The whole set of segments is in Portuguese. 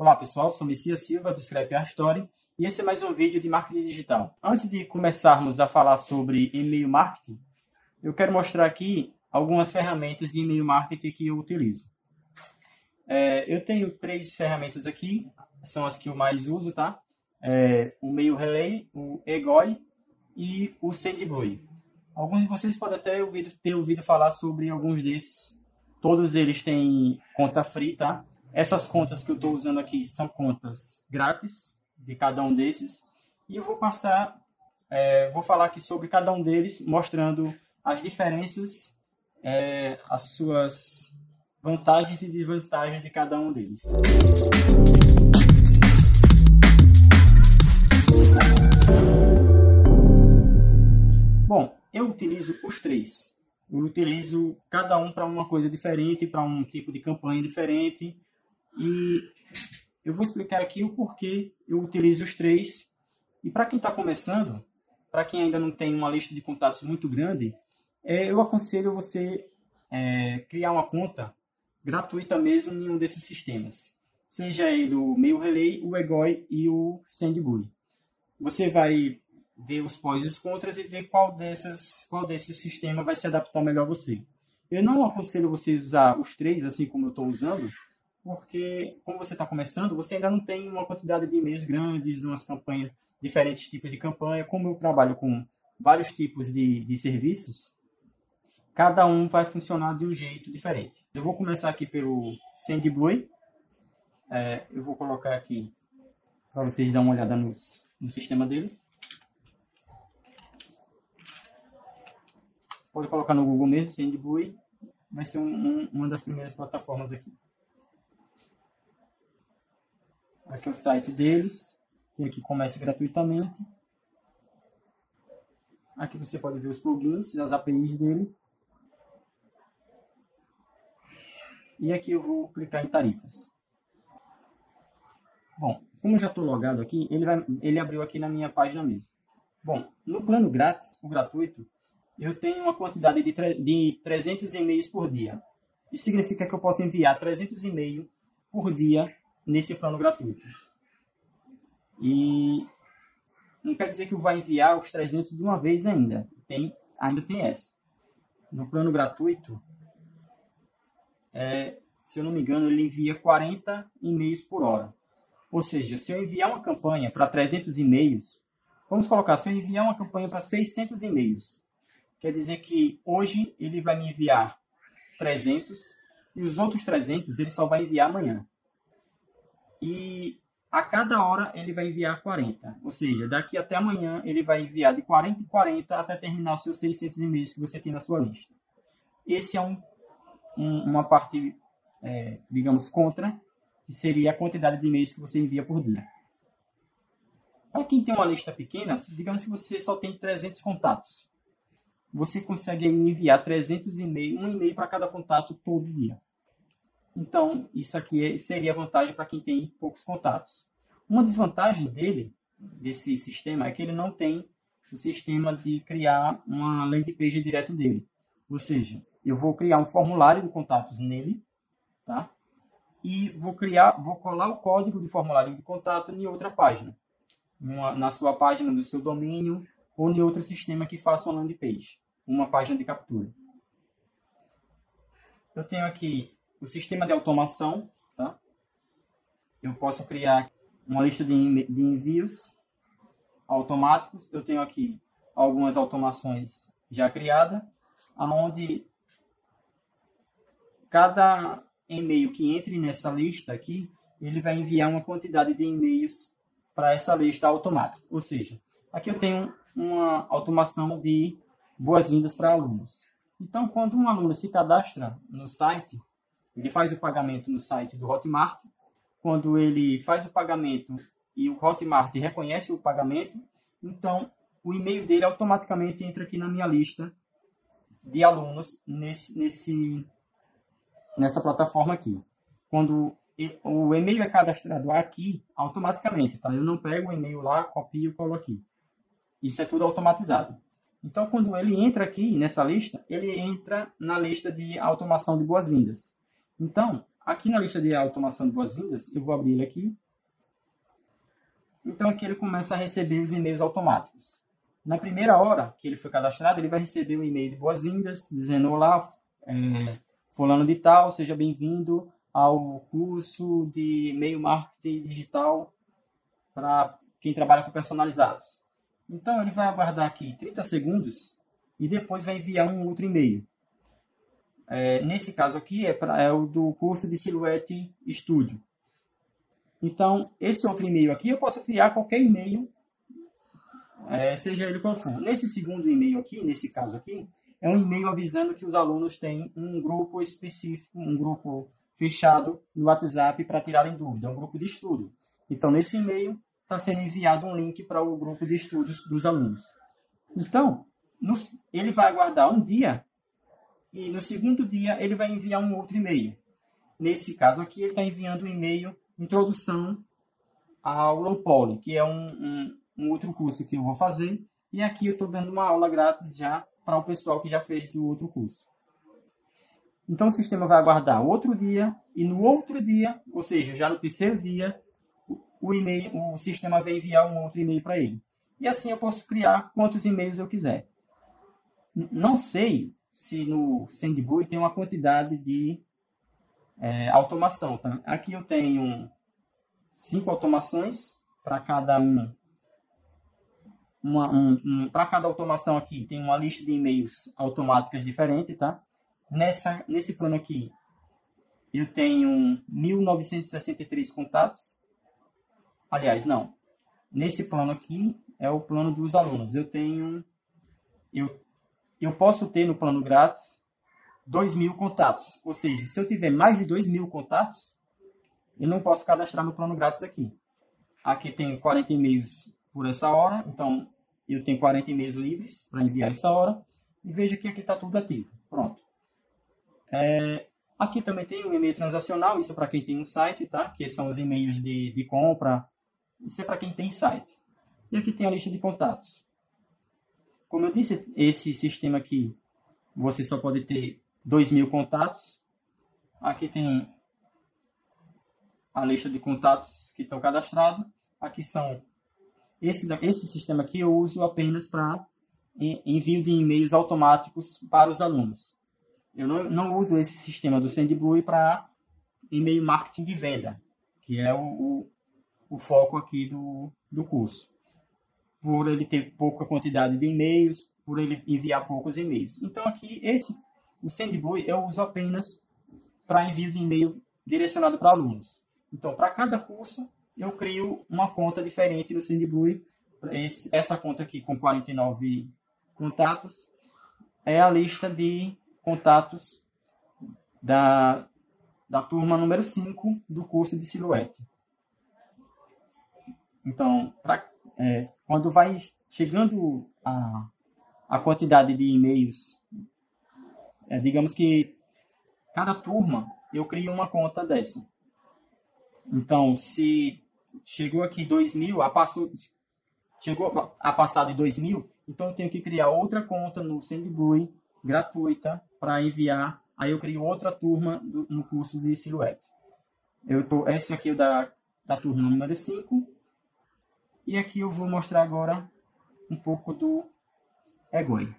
Olá pessoal, sou Messias Silva do Scrap Art Story e esse é mais um vídeo de marketing digital. Antes de começarmos a falar sobre e-mail marketing, eu quero mostrar aqui algumas ferramentas de e-mail marketing que eu utilizo. É, eu tenho três ferramentas aqui, são as que eu mais uso, tá? É, o Mail Relay, o Egoi e o SendBlue. Alguns de vocês podem até ouvido, ter ouvido falar sobre alguns desses. Todos eles têm conta free, tá? Essas contas que eu estou usando aqui são contas grátis de cada um desses. E eu vou passar, é, vou falar aqui sobre cada um deles, mostrando as diferenças, é, as suas vantagens e desvantagens de cada um deles. Bom, eu utilizo os três. Eu utilizo cada um para uma coisa diferente, para um tipo de campanha diferente. E eu vou explicar aqui o porquê eu utilizo os três. E para quem está começando, para quem ainda não tem uma lista de contatos muito grande, é, eu aconselho você é, criar uma conta gratuita mesmo em um desses sistemas. Seja ele o Mail Relay, o Egoi e o SendGui. Você vai ver os pós e os contras e ver qual, dessas, qual desses sistemas vai se adaptar melhor a você. Eu não aconselho você usar os três, assim como eu estou usando, porque como você está começando, você ainda não tem uma quantidade de e-mails grandes, umas campanhas, diferentes tipos de campanha. Como eu trabalho com vários tipos de, de serviços, cada um vai funcionar de um jeito diferente. Eu vou começar aqui pelo SendBlue. É, eu vou colocar aqui para vocês dar uma olhada no, no sistema dele. Pode colocar no Google mesmo, SendBlue. Vai ser um, um, uma das primeiras plataformas aqui. Aqui é o site deles. Tem aqui comece gratuitamente. Aqui você pode ver os plugins, as APIs dele. E aqui eu vou clicar em tarifas. Bom, como eu já estou logado aqui, ele, vai, ele abriu aqui na minha página mesmo. Bom, no plano grátis, o gratuito, eu tenho uma quantidade de, de 300 e-mails por dia. Isso significa que eu posso enviar 300 e-mails por dia nesse plano gratuito. E não quer dizer que vai enviar os 300 de uma vez ainda. Tem, ainda tem essa. No plano gratuito, é, se eu não me engano, ele envia 40 e-mails por hora. Ou seja, se eu enviar uma campanha para 300 e-mails, vamos colocar, se eu enviar uma campanha para 600 e-mails, quer dizer que hoje ele vai me enviar 300 e os outros 300 ele só vai enviar amanhã e a cada hora ele vai enviar 40. Ou seja, daqui até amanhã ele vai enviar de 40 em 40 até terminar os seus 600 e-mails que você tem na sua lista. Esse é um, um, uma parte, é, digamos, contra, que seria a quantidade de e-mails que você envia por dia. Para quem tem uma lista pequena, digamos que você só tem 300 contatos. Você consegue enviar 300 e-mails, um e-mail para cada contato todo dia. Então, isso aqui é, seria vantagem para quem tem poucos contatos. Uma desvantagem dele, desse sistema, é que ele não tem o sistema de criar uma landing page direto dele. Ou seja, eu vou criar um formulário de contatos nele, tá? E vou criar, vou colar o código de formulário de contato em outra página, uma, na sua página do seu domínio ou em outro sistema que faça uma landing page, uma página de captura. Eu tenho aqui o sistema de automação, tá? Eu posso criar uma lista de, de envios automáticos. Eu tenho aqui algumas automações já criadas, onde cada e-mail que entre nessa lista aqui, ele vai enviar uma quantidade de e-mails para essa lista automática. Ou seja, aqui eu tenho uma automação de boas-vindas para alunos. Então, quando um aluno se cadastra no site, ele faz o pagamento no site do Hotmart. Quando ele faz o pagamento e o Hotmart reconhece o pagamento, então o e-mail dele automaticamente entra aqui na minha lista de alunos nesse, nesse, nessa plataforma aqui. Quando o e-mail é cadastrado aqui, automaticamente, tá? Eu não pego o e-mail lá, copio e colo aqui. Isso é tudo automatizado. Então, quando ele entra aqui nessa lista, ele entra na lista de automação de boas-vindas. Então, aqui na lista de automação de boas-vindas, eu vou abrir ele aqui. Então aqui ele começa a receber os e-mails automáticos. Na primeira hora que ele foi cadastrado, ele vai receber um e-mail de boas-vindas, dizendo: Olá, é, fulano de tal, seja bem-vindo ao curso de e-mail marketing digital para quem trabalha com personalizados. Então ele vai aguardar aqui 30 segundos e depois vai enviar um outro e-mail. É, nesse caso aqui é, pra, é o do curso de Silhouette Studio. Então, esse outro e-mail aqui eu posso criar qualquer e-mail, é, seja ele qual for. Nesse segundo e-mail aqui, nesse caso aqui, é um e-mail avisando que os alunos têm um grupo específico, um grupo fechado no WhatsApp para tirarem dúvida, é um grupo de estudo. Então, nesse e-mail está sendo enviado um link para o grupo de estudos dos alunos. Então, ele vai aguardar um dia e no segundo dia ele vai enviar um outro e-mail. Nesse caso aqui, ele está enviando um e-mail introdução ao Low Poly, que é um, um, um, outro curso que eu vou fazer. E aqui eu estou dando uma aula grátis já para o pessoal que já fez o outro curso. Então o sistema vai aguardar outro dia e no outro dia, ou seja, já no terceiro dia, o e-mail, o sistema vai enviar um outro e-mail para ele. E assim eu posso criar quantos e-mails eu quiser. Não sei se no SendBlue tem uma quantidade de é, automação. Tá? Aqui eu tenho cinco automações para cada um. Uma, um, um para cada automação aqui tem uma lista de e-mails automáticas diferente, tá? Nessa, nesse plano aqui eu tenho 1963 contatos. Aliás, não. Nesse plano aqui é o plano dos alunos. Eu tenho eu eu posso ter no plano grátis 2 mil contatos. Ou seja, se eu tiver mais de 2 mil contatos, eu não posso cadastrar no plano grátis aqui. Aqui tem 40 e-mails por essa hora, então eu tenho 40 e-mails livres para enviar essa hora. E veja que aqui está tudo ativo. Pronto. É, aqui também tem o e-mail transacional, isso é para quem tem um site, tá? Que são os e-mails de, de compra. Isso é para quem tem site. E aqui tem a lista de contatos. Como eu disse, esse sistema aqui, você só pode ter 2 mil contatos. Aqui tem a lista de contatos que estão cadastrados. Aqui são esse, esse sistema aqui eu uso apenas para envio de e-mails automáticos para os alunos. Eu não, não uso esse sistema do SendBlue para e-mail marketing de venda, que é o, o, o, foco aqui do, do curso. Por ele ter pouca quantidade de e-mails, por ele enviar poucos e-mails. Então aqui esse o SendBlue eu uso apenas para envio de e-mail direcionado para alunos. Então, para cada curso, eu crio uma conta diferente no SendBlue. essa conta aqui com 49 contatos é a lista de contatos da, da turma número 5 do curso de Silhouette. Então, pra, é, quando vai chegando a, a quantidade de e-mails é, digamos que cada turma eu crio uma conta dessa. Então, se chegou aqui 2 mil, a passou, chegou a passar de 2 mil, então eu tenho que criar outra conta no SendBlue gratuita para enviar. Aí eu crio outra turma do, no curso de Silhouette. Eu tô, esse aqui é o da, da turma número 5. E aqui eu vou mostrar agora um pouco do Egoi.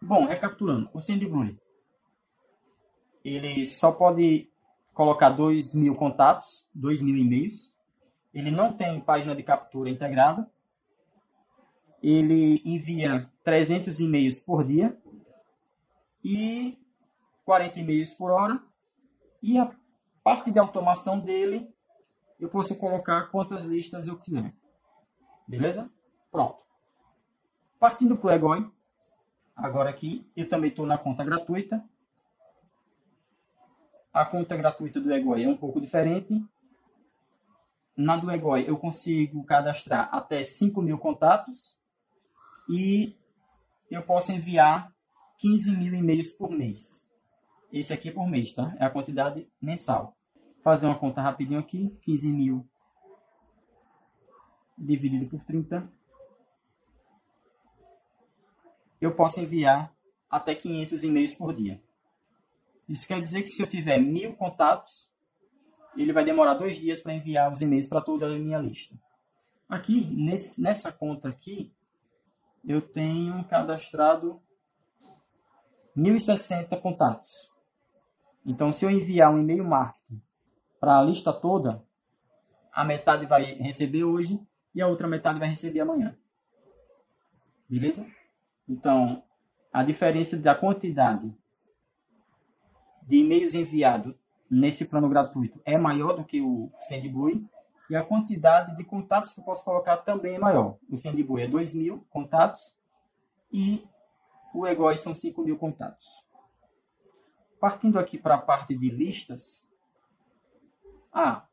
Bom, recapitulando, o SendGlue, ele só pode colocar 2 mil contatos, 2 mil e-mails. Ele não tem página de captura integrada. Ele envia 300 e-mails por dia e 40 e-mails por hora. E a parte de automação dele, eu posso colocar quantas listas eu quiser. Beleza? Pronto. Partindo para o Egoi, Agora aqui, eu também estou na conta gratuita. A conta gratuita do Egoi é um pouco diferente. Na do Egoi, eu consigo cadastrar até 5 mil contatos e eu posso enviar 15 mil e-mails por mês. Esse aqui é por mês, tá? É a quantidade mensal. Fazer uma conta rapidinho aqui. 15 mil dividido por 30 eu posso enviar até 500 e-mails por dia. Isso quer dizer que se eu tiver mil contatos, ele vai demorar dois dias para enviar os e-mails para toda a minha lista. Aqui, nesse, nessa conta aqui, eu tenho cadastrado 1.060 contatos. Então, se eu enviar um e-mail marketing para a lista toda, a metade vai receber hoje e a outra metade vai receber amanhã. Beleza? Então, a diferença da quantidade de e-mails enviados nesse plano gratuito é maior do que o SendBlue e a quantidade de contatos que eu posso colocar também é maior. O SendBlue é 2 mil contatos e o EGOI são 5 mil contatos. Partindo aqui para a parte de listas, ah,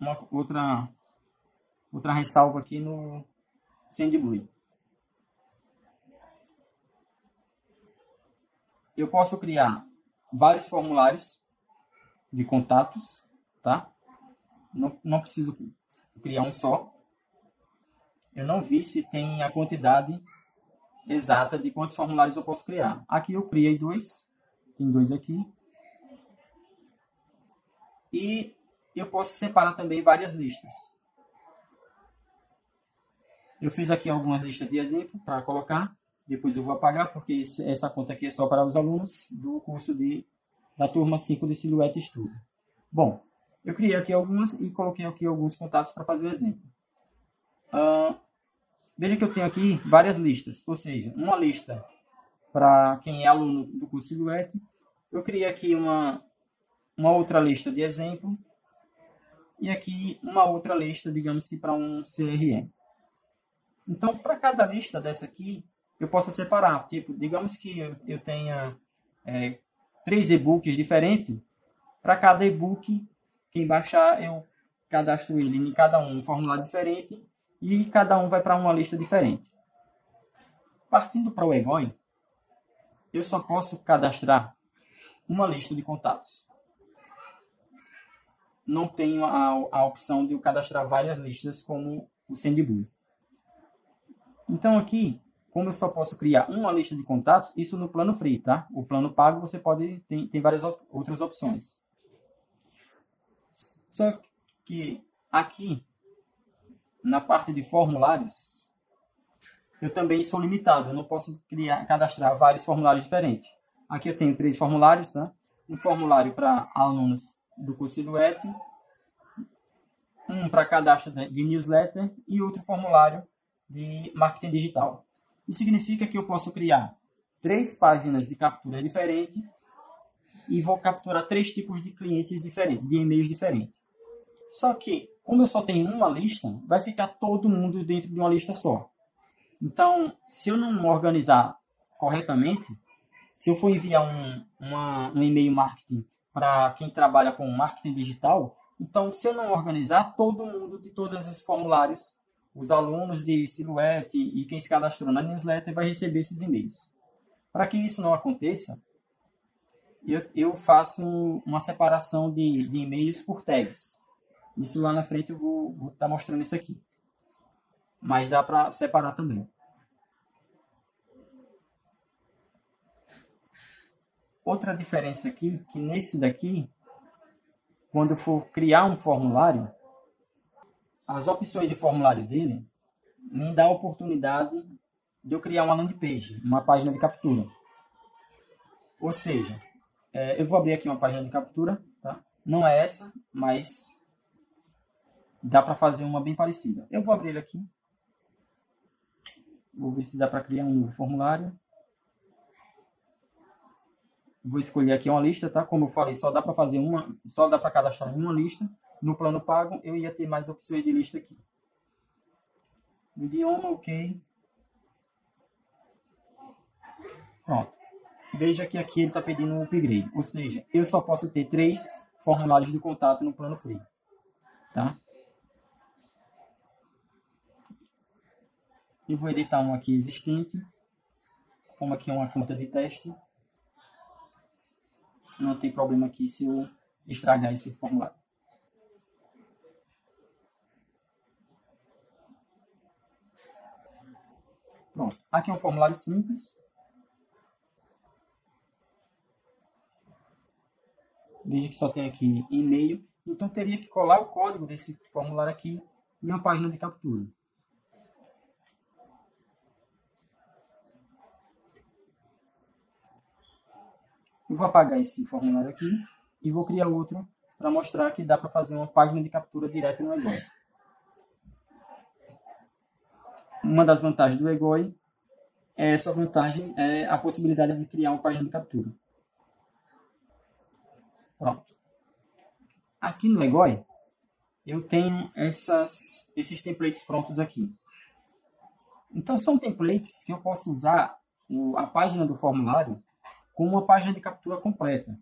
uma outra, outra ressalva aqui no SendBlue. Eu posso criar vários formulários de contatos, tá? Não, não preciso criar um só. Eu não vi se tem a quantidade exata de quantos formulários eu posso criar. Aqui eu criei dois, tem dois aqui. E eu posso separar também várias listas. Eu fiz aqui algumas listas de exemplo para colocar. Depois eu vou apagar, porque essa conta aqui é só para os alunos do curso de, da turma 5 de Silhouette Estudo. Bom, eu criei aqui algumas e coloquei aqui alguns contatos para fazer o exemplo. Uh, veja que eu tenho aqui várias listas, ou seja, uma lista para quem é aluno do curso Silhouette. Eu criei aqui uma, uma outra lista de exemplo e aqui uma outra lista, digamos que para um CRM. Então, para cada lista dessa aqui, eu posso separar. Tipo, digamos que eu, eu tenha é, três e-books diferentes. Para cada e-book, quem baixar, eu cadastro ele em cada um um formulário diferente e cada um vai para uma lista diferente. Partindo para o Egoi, eu só posso cadastrar uma lista de contatos. Não tenho a, a opção de eu cadastrar várias listas como o SendBlue. Então aqui como eu só posso criar uma lista de contatos, isso no plano free, tá? O plano pago você pode tem, tem várias outras opções. Só que aqui na parte de formulários eu também sou limitado, eu não posso criar cadastrar vários formulários diferentes. Aqui eu tenho três formulários, tá? Um formulário para alunos do do ET, um para cadastro de newsletter e outro formulário de marketing digital. Isso significa que eu posso criar três páginas de captura diferentes e vou capturar três tipos de clientes diferentes, de e-mails diferentes. Só que, como eu só tenho uma lista, vai ficar todo mundo dentro de uma lista só. Então, se eu não organizar corretamente, se eu for enviar um, uma, um e-mail marketing para quem trabalha com marketing digital, então, se eu não organizar, todo mundo de todos esses formulários os alunos de Silhouette e quem se cadastrou na newsletter vai receber esses e-mails. Para que isso não aconteça, eu, eu faço uma separação de, de e-mails por tags. Isso lá na frente eu vou estar tá mostrando isso aqui. Mas dá para separar também. Outra diferença aqui, que nesse daqui, quando eu for criar um formulário, as opções de formulário dele me dá a oportunidade de eu criar uma landing page, uma página de captura. Ou seja, é, eu vou abrir aqui uma página de captura, tá? Não é essa, mas dá para fazer uma bem parecida. Eu vou abrir aqui. Vou ver se dá para criar um formulário. Vou escolher aqui uma lista, tá? Como eu falei, só dá para fazer uma, só dá para cadastrar em uma lista. No plano pago, eu ia ter mais opções de lista aqui. Idioma, ok. Pronto. Veja que aqui ele está pedindo um upgrade. Ou seja, eu só posso ter três formulários de contato no plano free. Tá? Eu vou editar um aqui existente. Como aqui é uma conta de teste. Não tem problema aqui se eu estragar esse formulário. Pronto. Aqui é um formulário simples. Veja que só tem aqui e-mail. Então teria que colar o código desse formulário aqui em uma página de captura. Eu vou apagar esse formulário aqui e vou criar outro para mostrar que dá para fazer uma página de captura direto no EGOI. Uma das vantagens do EGOI é essa vantagem, é a possibilidade de criar uma página de captura. Pronto. Aqui no EGOI, eu tenho essas, esses templates prontos aqui. Então, são templates que eu posso usar a página do formulário como uma página de captura completa.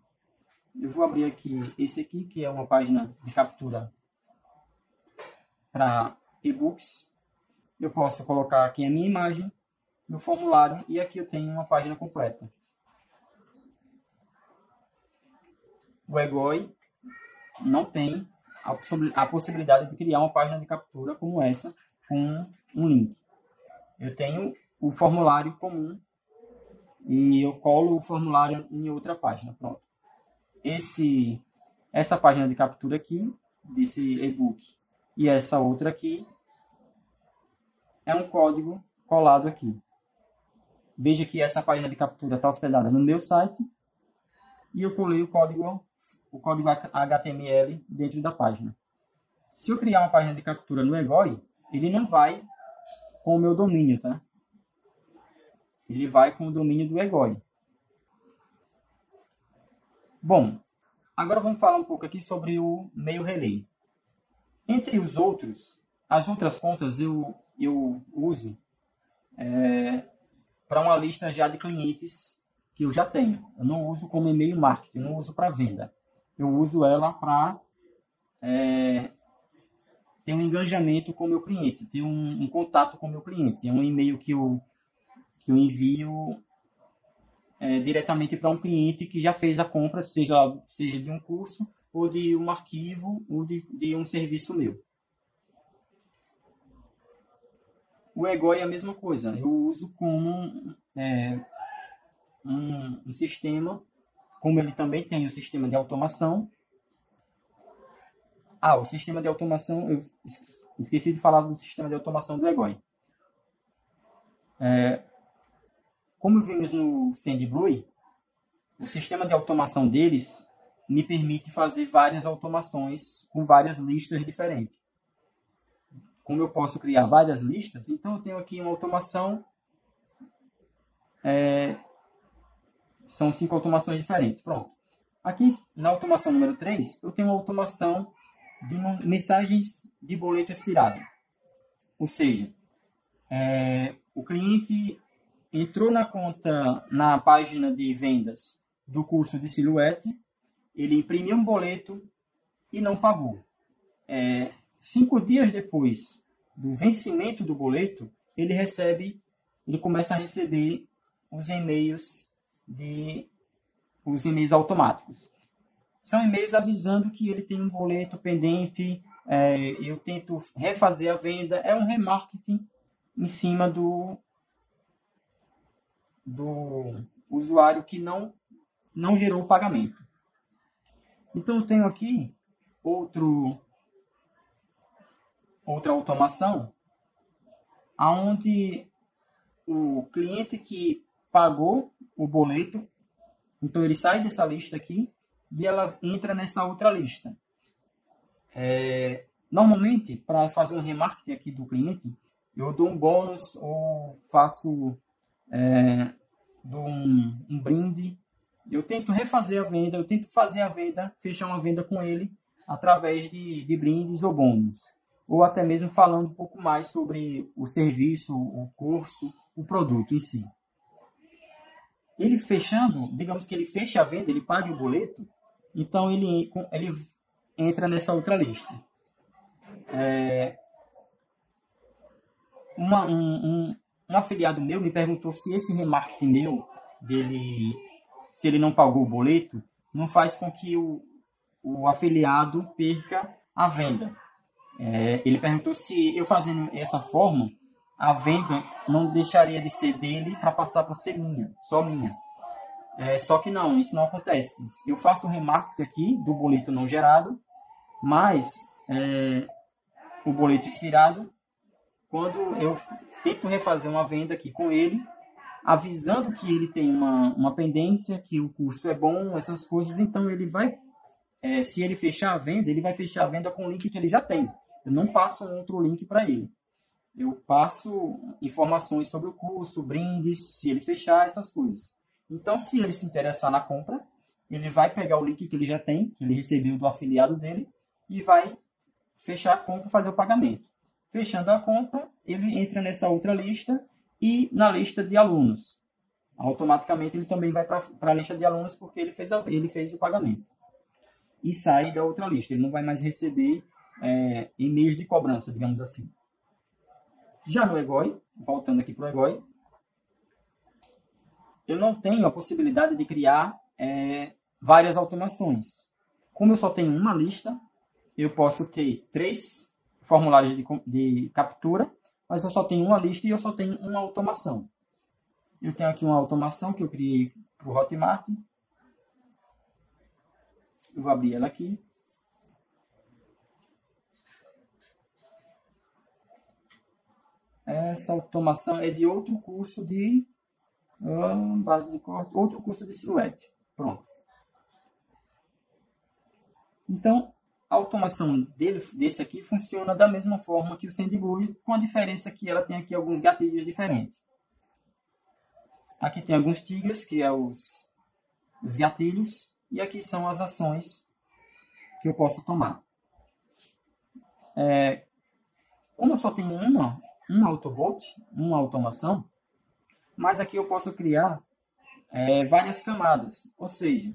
Eu vou abrir aqui esse aqui, que é uma página de captura para e-books. Eu posso colocar aqui a minha imagem no formulário e aqui eu tenho uma página completa. O Egoi não tem a possibilidade de criar uma página de captura como essa com um link. Eu tenho o formulário comum e eu colo o formulário em outra página. Pronto. Esse, essa página de captura aqui, desse e-book, e essa outra aqui, é um código colado aqui. Veja que essa página de captura está hospedada no meu site e eu colei o código, o código HTML dentro da página. Se eu criar uma página de captura no Egoi, ele não vai com o meu domínio, tá? Ele vai com o domínio do Egoi. Bom, agora vamos falar um pouco aqui sobre o Mail Relay. Entre os outros, as outras contas eu, eu uso é, para uma lista já de clientes que eu já tenho. Eu não uso como e-mail marketing, não uso para venda. Eu uso ela para é, ter um engajamento com o meu cliente, ter um, um contato com o meu cliente. É um e-mail que eu que eu envio é, diretamente para um cliente que já fez a compra, seja, seja de um curso, ou de um arquivo, ou de, de um serviço meu. O Egoi é a mesma coisa. Eu uso como é, um, um sistema, como ele também tem o sistema de automação. Ah, o sistema de automação, eu esqueci de falar do sistema de automação do Egoi. É, como vimos no SendBlue, o sistema de automação deles me permite fazer várias automações com várias listas diferentes. Como eu posso criar várias listas, então eu tenho aqui uma automação. É, são cinco automações diferentes. Pronto. Aqui na automação número 3, eu tenho uma automação de mensagens de boleto expirado. Ou seja, é, o cliente entrou na conta, na página de vendas do curso de silhuete, ele imprimiu um boleto e não pagou. É, cinco dias depois do vencimento do boleto, ele recebe, ele começa a receber os e-mails de os e-mails automáticos. São e-mails avisando que ele tem um boleto pendente, é, eu tento refazer a venda, é um remarketing em cima do, do usuário que não, não gerou o pagamento. Então, eu tenho aqui outro, outra automação, aonde o cliente que pagou o boleto, então ele sai dessa lista aqui e ela entra nessa outra lista. É, normalmente, para fazer um remarketing aqui do cliente, eu dou um bônus ou faço é, dou um, um brinde. Eu tento refazer a venda, eu tento fazer a venda, fechar uma venda com ele através de, de brindes ou bônus. Ou até mesmo falando um pouco mais sobre o serviço, o curso, o produto em si. Ele fechando, digamos que ele fecha a venda, ele paga o boleto, então ele, ele entra nessa outra lista. É, uma, um, um afiliado meu me perguntou se esse remarketing meu, dele, se ele não pagou o boleto, não faz com que o, o afiliado perca a venda. É, ele perguntou se eu fazendo essa forma, a venda não deixaria de ser dele para passar para ser minha, só minha. É, só que não, isso não acontece. Eu faço o remarketing aqui do boleto não gerado, mas é, o boleto expirado, quando eu tento refazer uma venda aqui com ele, avisando que ele tem uma, uma pendência, que o custo é bom, essas coisas, então ele vai, é, se ele fechar a venda, ele vai fechar a venda com o link que ele já tem. Eu não passo um outro link para ele. Eu passo informações sobre o curso, brindes, se ele fechar, essas coisas. Então, se ele se interessar na compra, ele vai pegar o link que ele já tem, que ele recebeu do afiliado dele, e vai fechar a compra, fazer o pagamento. Fechando a compra, ele entra nessa outra lista e na lista de alunos. Automaticamente ele também vai para a lista de alunos porque ele fez, a, ele fez o pagamento. E sai da outra lista. Ele não vai mais receber é, e-mails de cobrança, digamos assim. Já no EGOI, voltando aqui para o EGOI, eu não tenho a possibilidade de criar é, várias automações. Como eu só tenho uma lista, eu posso ter três formulários de, de captura, mas eu só tenho uma lista e eu só tenho uma automação. Eu tenho aqui uma automação que eu criei para o Hotmart. Eu vou abrir ela aqui. Essa automação é de outro curso de uh, base de corte, outro curso de silhuete. Pronto. Então, a automação dele, desse aqui funciona da mesma forma que o SendBlue, com a diferença que ela tem aqui alguns gatilhos diferentes. Aqui tem alguns triggers, que é os, os gatilhos, e aqui são as ações que eu posso tomar. É, como eu só tenho uma, um Autobot, uma automação, mas aqui eu posso criar é, várias camadas. Ou seja,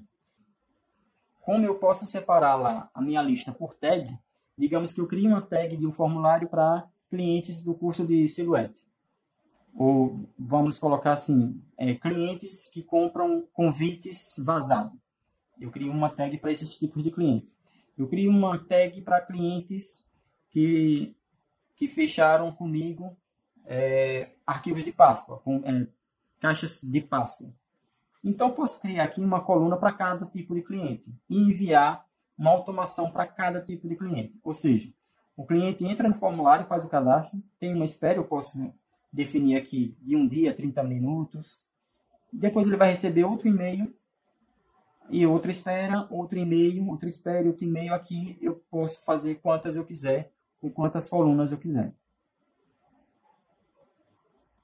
como eu posso separar lá a minha lista por tag, digamos que eu crio uma tag de um formulário para clientes do curso de silhuete. Ou vamos colocar assim, é, clientes que compram convites vazados. Eu crio uma tag para esses tipos de clientes. Eu crio uma tag para clientes que que fecharam comigo é, arquivos de Páscoa, com, é, caixas de Páscoa. Então, posso criar aqui uma coluna para cada tipo de cliente e enviar uma automação para cada tipo de cliente. Ou seja, o cliente entra no formulário, faz o cadastro, tem uma espera, eu posso definir aqui de um dia, 30 minutos. Depois ele vai receber outro e-mail e outra espera, outro e-mail, outra espera, outro e-mail. Aqui eu posso fazer quantas eu quiser com quantas colunas eu quiser.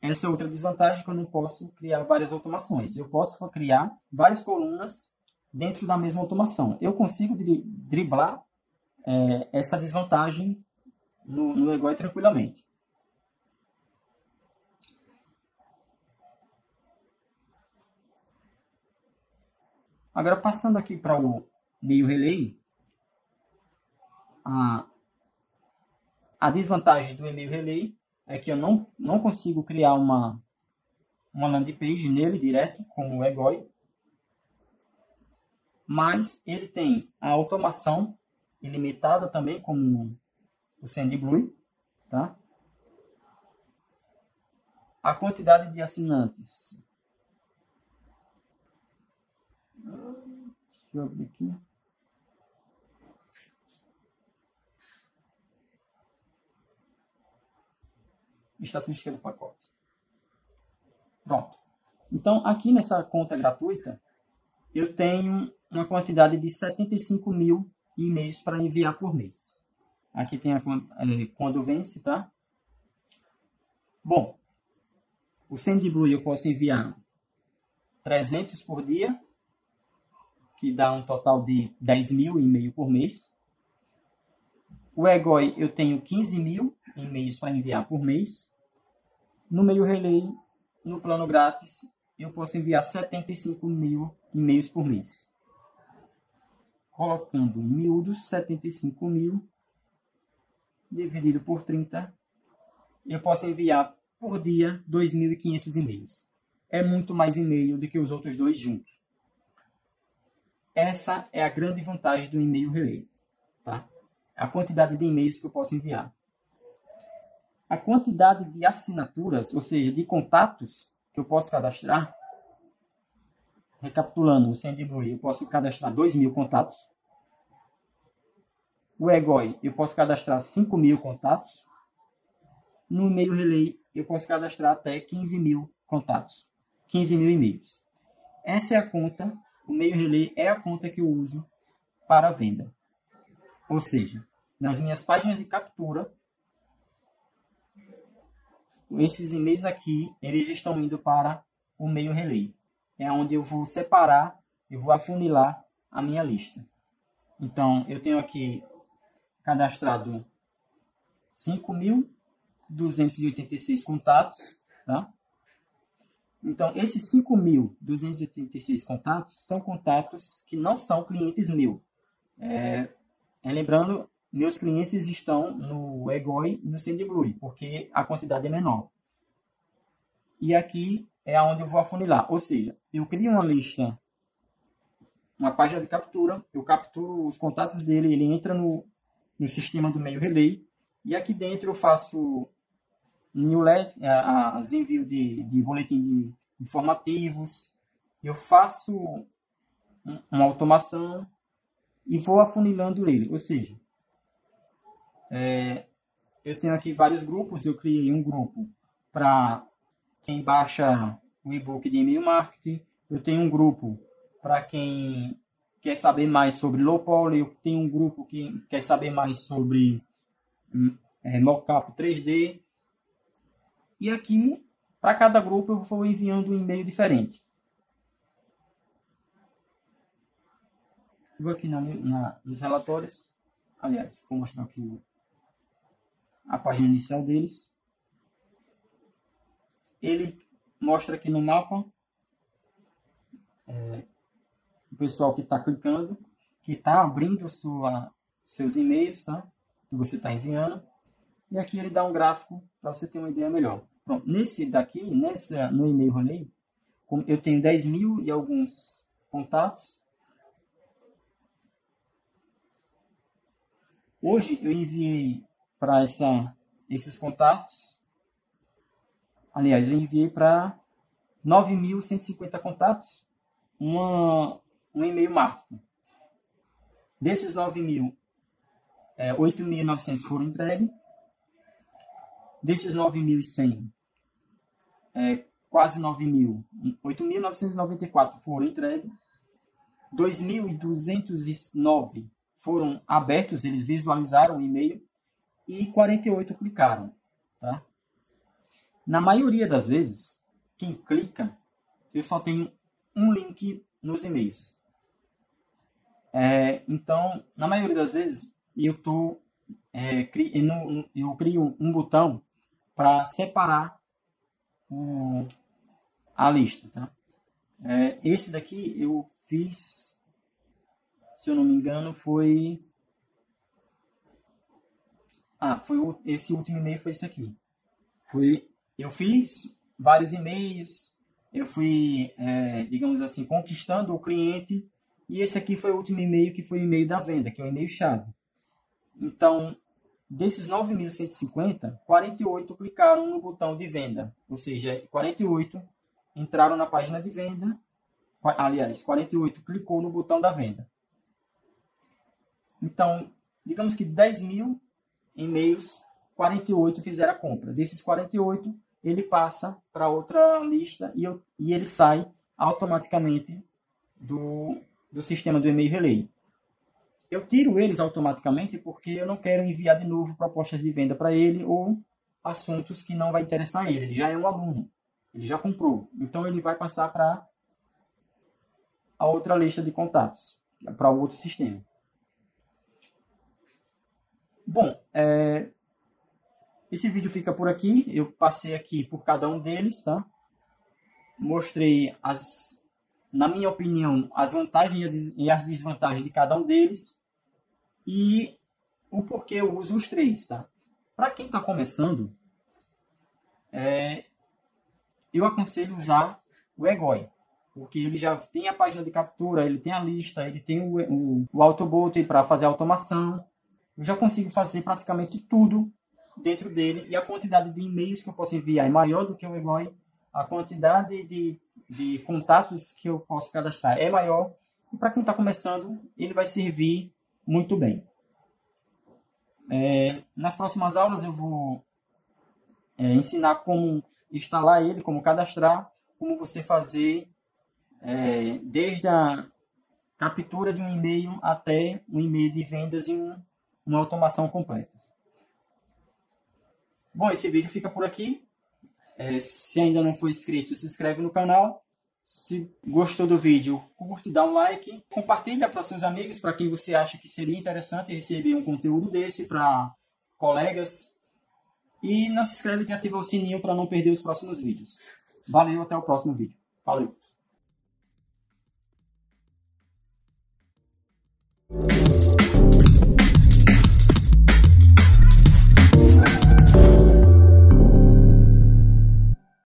Essa é outra desvantagem que eu não posso criar várias automações. Eu posso criar várias colunas dentro da mesma automação. Eu consigo driblar é, essa desvantagem no, no Egoi tranquilamente. Agora, passando aqui para o meio relay, a, a desvantagem do e-mail relay é que eu não, não consigo criar uma, uma landing page nele direto, como o Egoi. Mas ele tem a automação ilimitada também, como o SendBlue, tá? A quantidade de assinantes. Deixa eu abrir aqui. Estatística do pacote. Pronto. Então, aqui nessa conta gratuita, eu tenho uma quantidade de 75 mil e-mails para enviar por mês. Aqui tem a, é, quando vence, tá? Bom, o SendBlue eu posso enviar 300 por dia, que dá um total de 10 mil e-mails por mês. O Egoi eu tenho 15 mil e-mails para enviar por mês. No meio relay, no plano grátis, eu posso enviar 75 mil e-mails por mês. Colocando em miúdos, 75 mil dividido por 30, eu posso enviar por dia 2.500 e-mails. É muito mais e-mail do que os outros dois juntos. Essa é a grande vantagem do e-mail relay. Tá? A quantidade de e-mails que eu posso enviar a quantidade de assinaturas, ou seja, de contatos que eu posso cadastrar, recapitulando o SendBlue, eu posso cadastrar 2 mil contatos. O EGOI, eu posso cadastrar 5 mil contatos. No e-mail relay, eu posso cadastrar até 15 mil contatos. 15 mil e-mails. Essa é a conta, o e-mail relay é a conta que eu uso para venda. Ou seja, nas minhas páginas de captura, esses e-mails aqui, eles estão indo para o e-mail relay. É onde eu vou separar, eu vou afunilar a minha lista. Então, eu tenho aqui cadastrado 5.286 contatos, tá? Então, esses 5.286 contatos são contatos que não são clientes meus. É, é, lembrando, meus clientes estão no Egoi e no SendBlue, porque a quantidade é menor. E aqui é onde eu vou afunilar. Ou seja, eu crio uma lista, uma página de captura, eu capturo os contatos dele, ele entra no, no sistema do meio relay, e aqui dentro eu faço newsletter, as envio de, de boletim de informativos, eu faço uma automação e vou afunilando ele. Ou seja, é, eu tenho aqui vários grupos, eu criei um grupo para quem baixa o e-book de e-mail marketing, eu tenho um grupo para quem quer saber mais sobre low poly, eu tenho um grupo que quer saber mais sobre hum, é, mockup 3D, e aqui, para cada grupo, eu vou enviando um e-mail diferente. Vou aqui na, na, nos relatórios. Aliás, vou mostrar aqui a página inicial deles. Ele mostra aqui no mapa é, o pessoal que está clicando, que está abrindo sua, seus e-mails, tá? Que você está enviando. E aqui ele dá um gráfico para você ter uma ideia melhor. Pronto, nesse daqui, nessa, no e-mail rolê, eu tenho 10 mil e alguns contatos. Hoje eu enviei para esses contatos. Aliás, eu enviei para 9.150 contatos uma, um e-mail marketing. Desses 9 mil, é, 8.900 foram entregues Desses 9.100, é, quase 9.000, 8.994 foram entregues, 2.209 foram abertos, eles visualizaram o e-mail e 48 clicaram. Tá? Na maioria das vezes, quem clica, eu só tenho um link nos e-mails. É, então, na maioria das vezes, eu, tô, é, cri, eu, eu crio um botão para separar o, a lista. Tá? É, esse daqui eu fiz, se eu não me engano, foi. Ah, foi o, esse último e-mail foi esse aqui. Foi, eu fiz vários e-mails, eu fui, é, digamos assim, conquistando o cliente. E esse aqui foi o último e-mail que foi o e-mail da venda, que é o e-mail chave. Então, Desses 9.150, 48 clicaram no botão de venda, ou seja, 48 entraram na página de venda, aliás, 48 clicou no botão da venda. Então, digamos que 10 mil e-mails, 48 fizeram a compra. Desses 48, ele passa para outra lista e, eu, e ele sai automaticamente do, do sistema do e-mail relay eu tiro eles automaticamente porque eu não quero enviar de novo propostas de venda para ele ou assuntos que não vai interessar ele. Ele já é um aluno, ele já comprou. Então ele vai passar para a outra lista de contatos, para o outro sistema. Bom, é, esse vídeo fica por aqui. Eu passei aqui por cada um deles, tá? Mostrei as, na minha opinião, as vantagens e as desvantagens de cada um deles e o porquê eu uso os três, tá? Para quem está começando, é, eu aconselho usar o Egoi, porque ele já tem a página de captura, ele tem a lista, ele tem o, o, o Autobot para fazer automação. Eu já consigo fazer praticamente tudo dentro dele e a quantidade de e-mails que eu posso enviar é maior do que o Egoi a quantidade de, de contatos que eu posso cadastrar é maior. E para quem está começando, ele vai servir muito bem. É, nas próximas aulas eu vou é, ensinar como instalar ele, como cadastrar, como você fazer é, desde a captura de um e-mail até um e-mail de vendas e um, uma automação completa. Bom, esse vídeo fica por aqui. É, se ainda não for inscrito, se inscreve no canal. Se gostou do vídeo, curte, dá um like, compartilha para seus amigos, para quem você acha que seria interessante receber um conteúdo desse, para colegas. E não se inscreve e ativa o sininho para não perder os próximos vídeos. Valeu, até o próximo vídeo. Valeu!